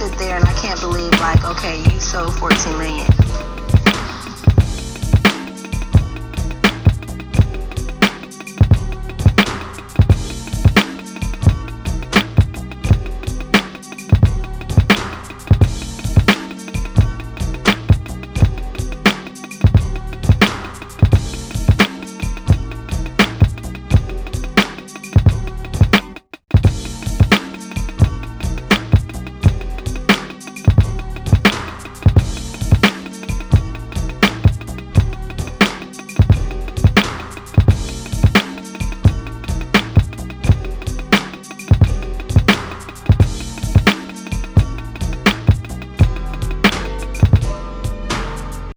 sit there and I can't believe like, okay, you sold 14 million.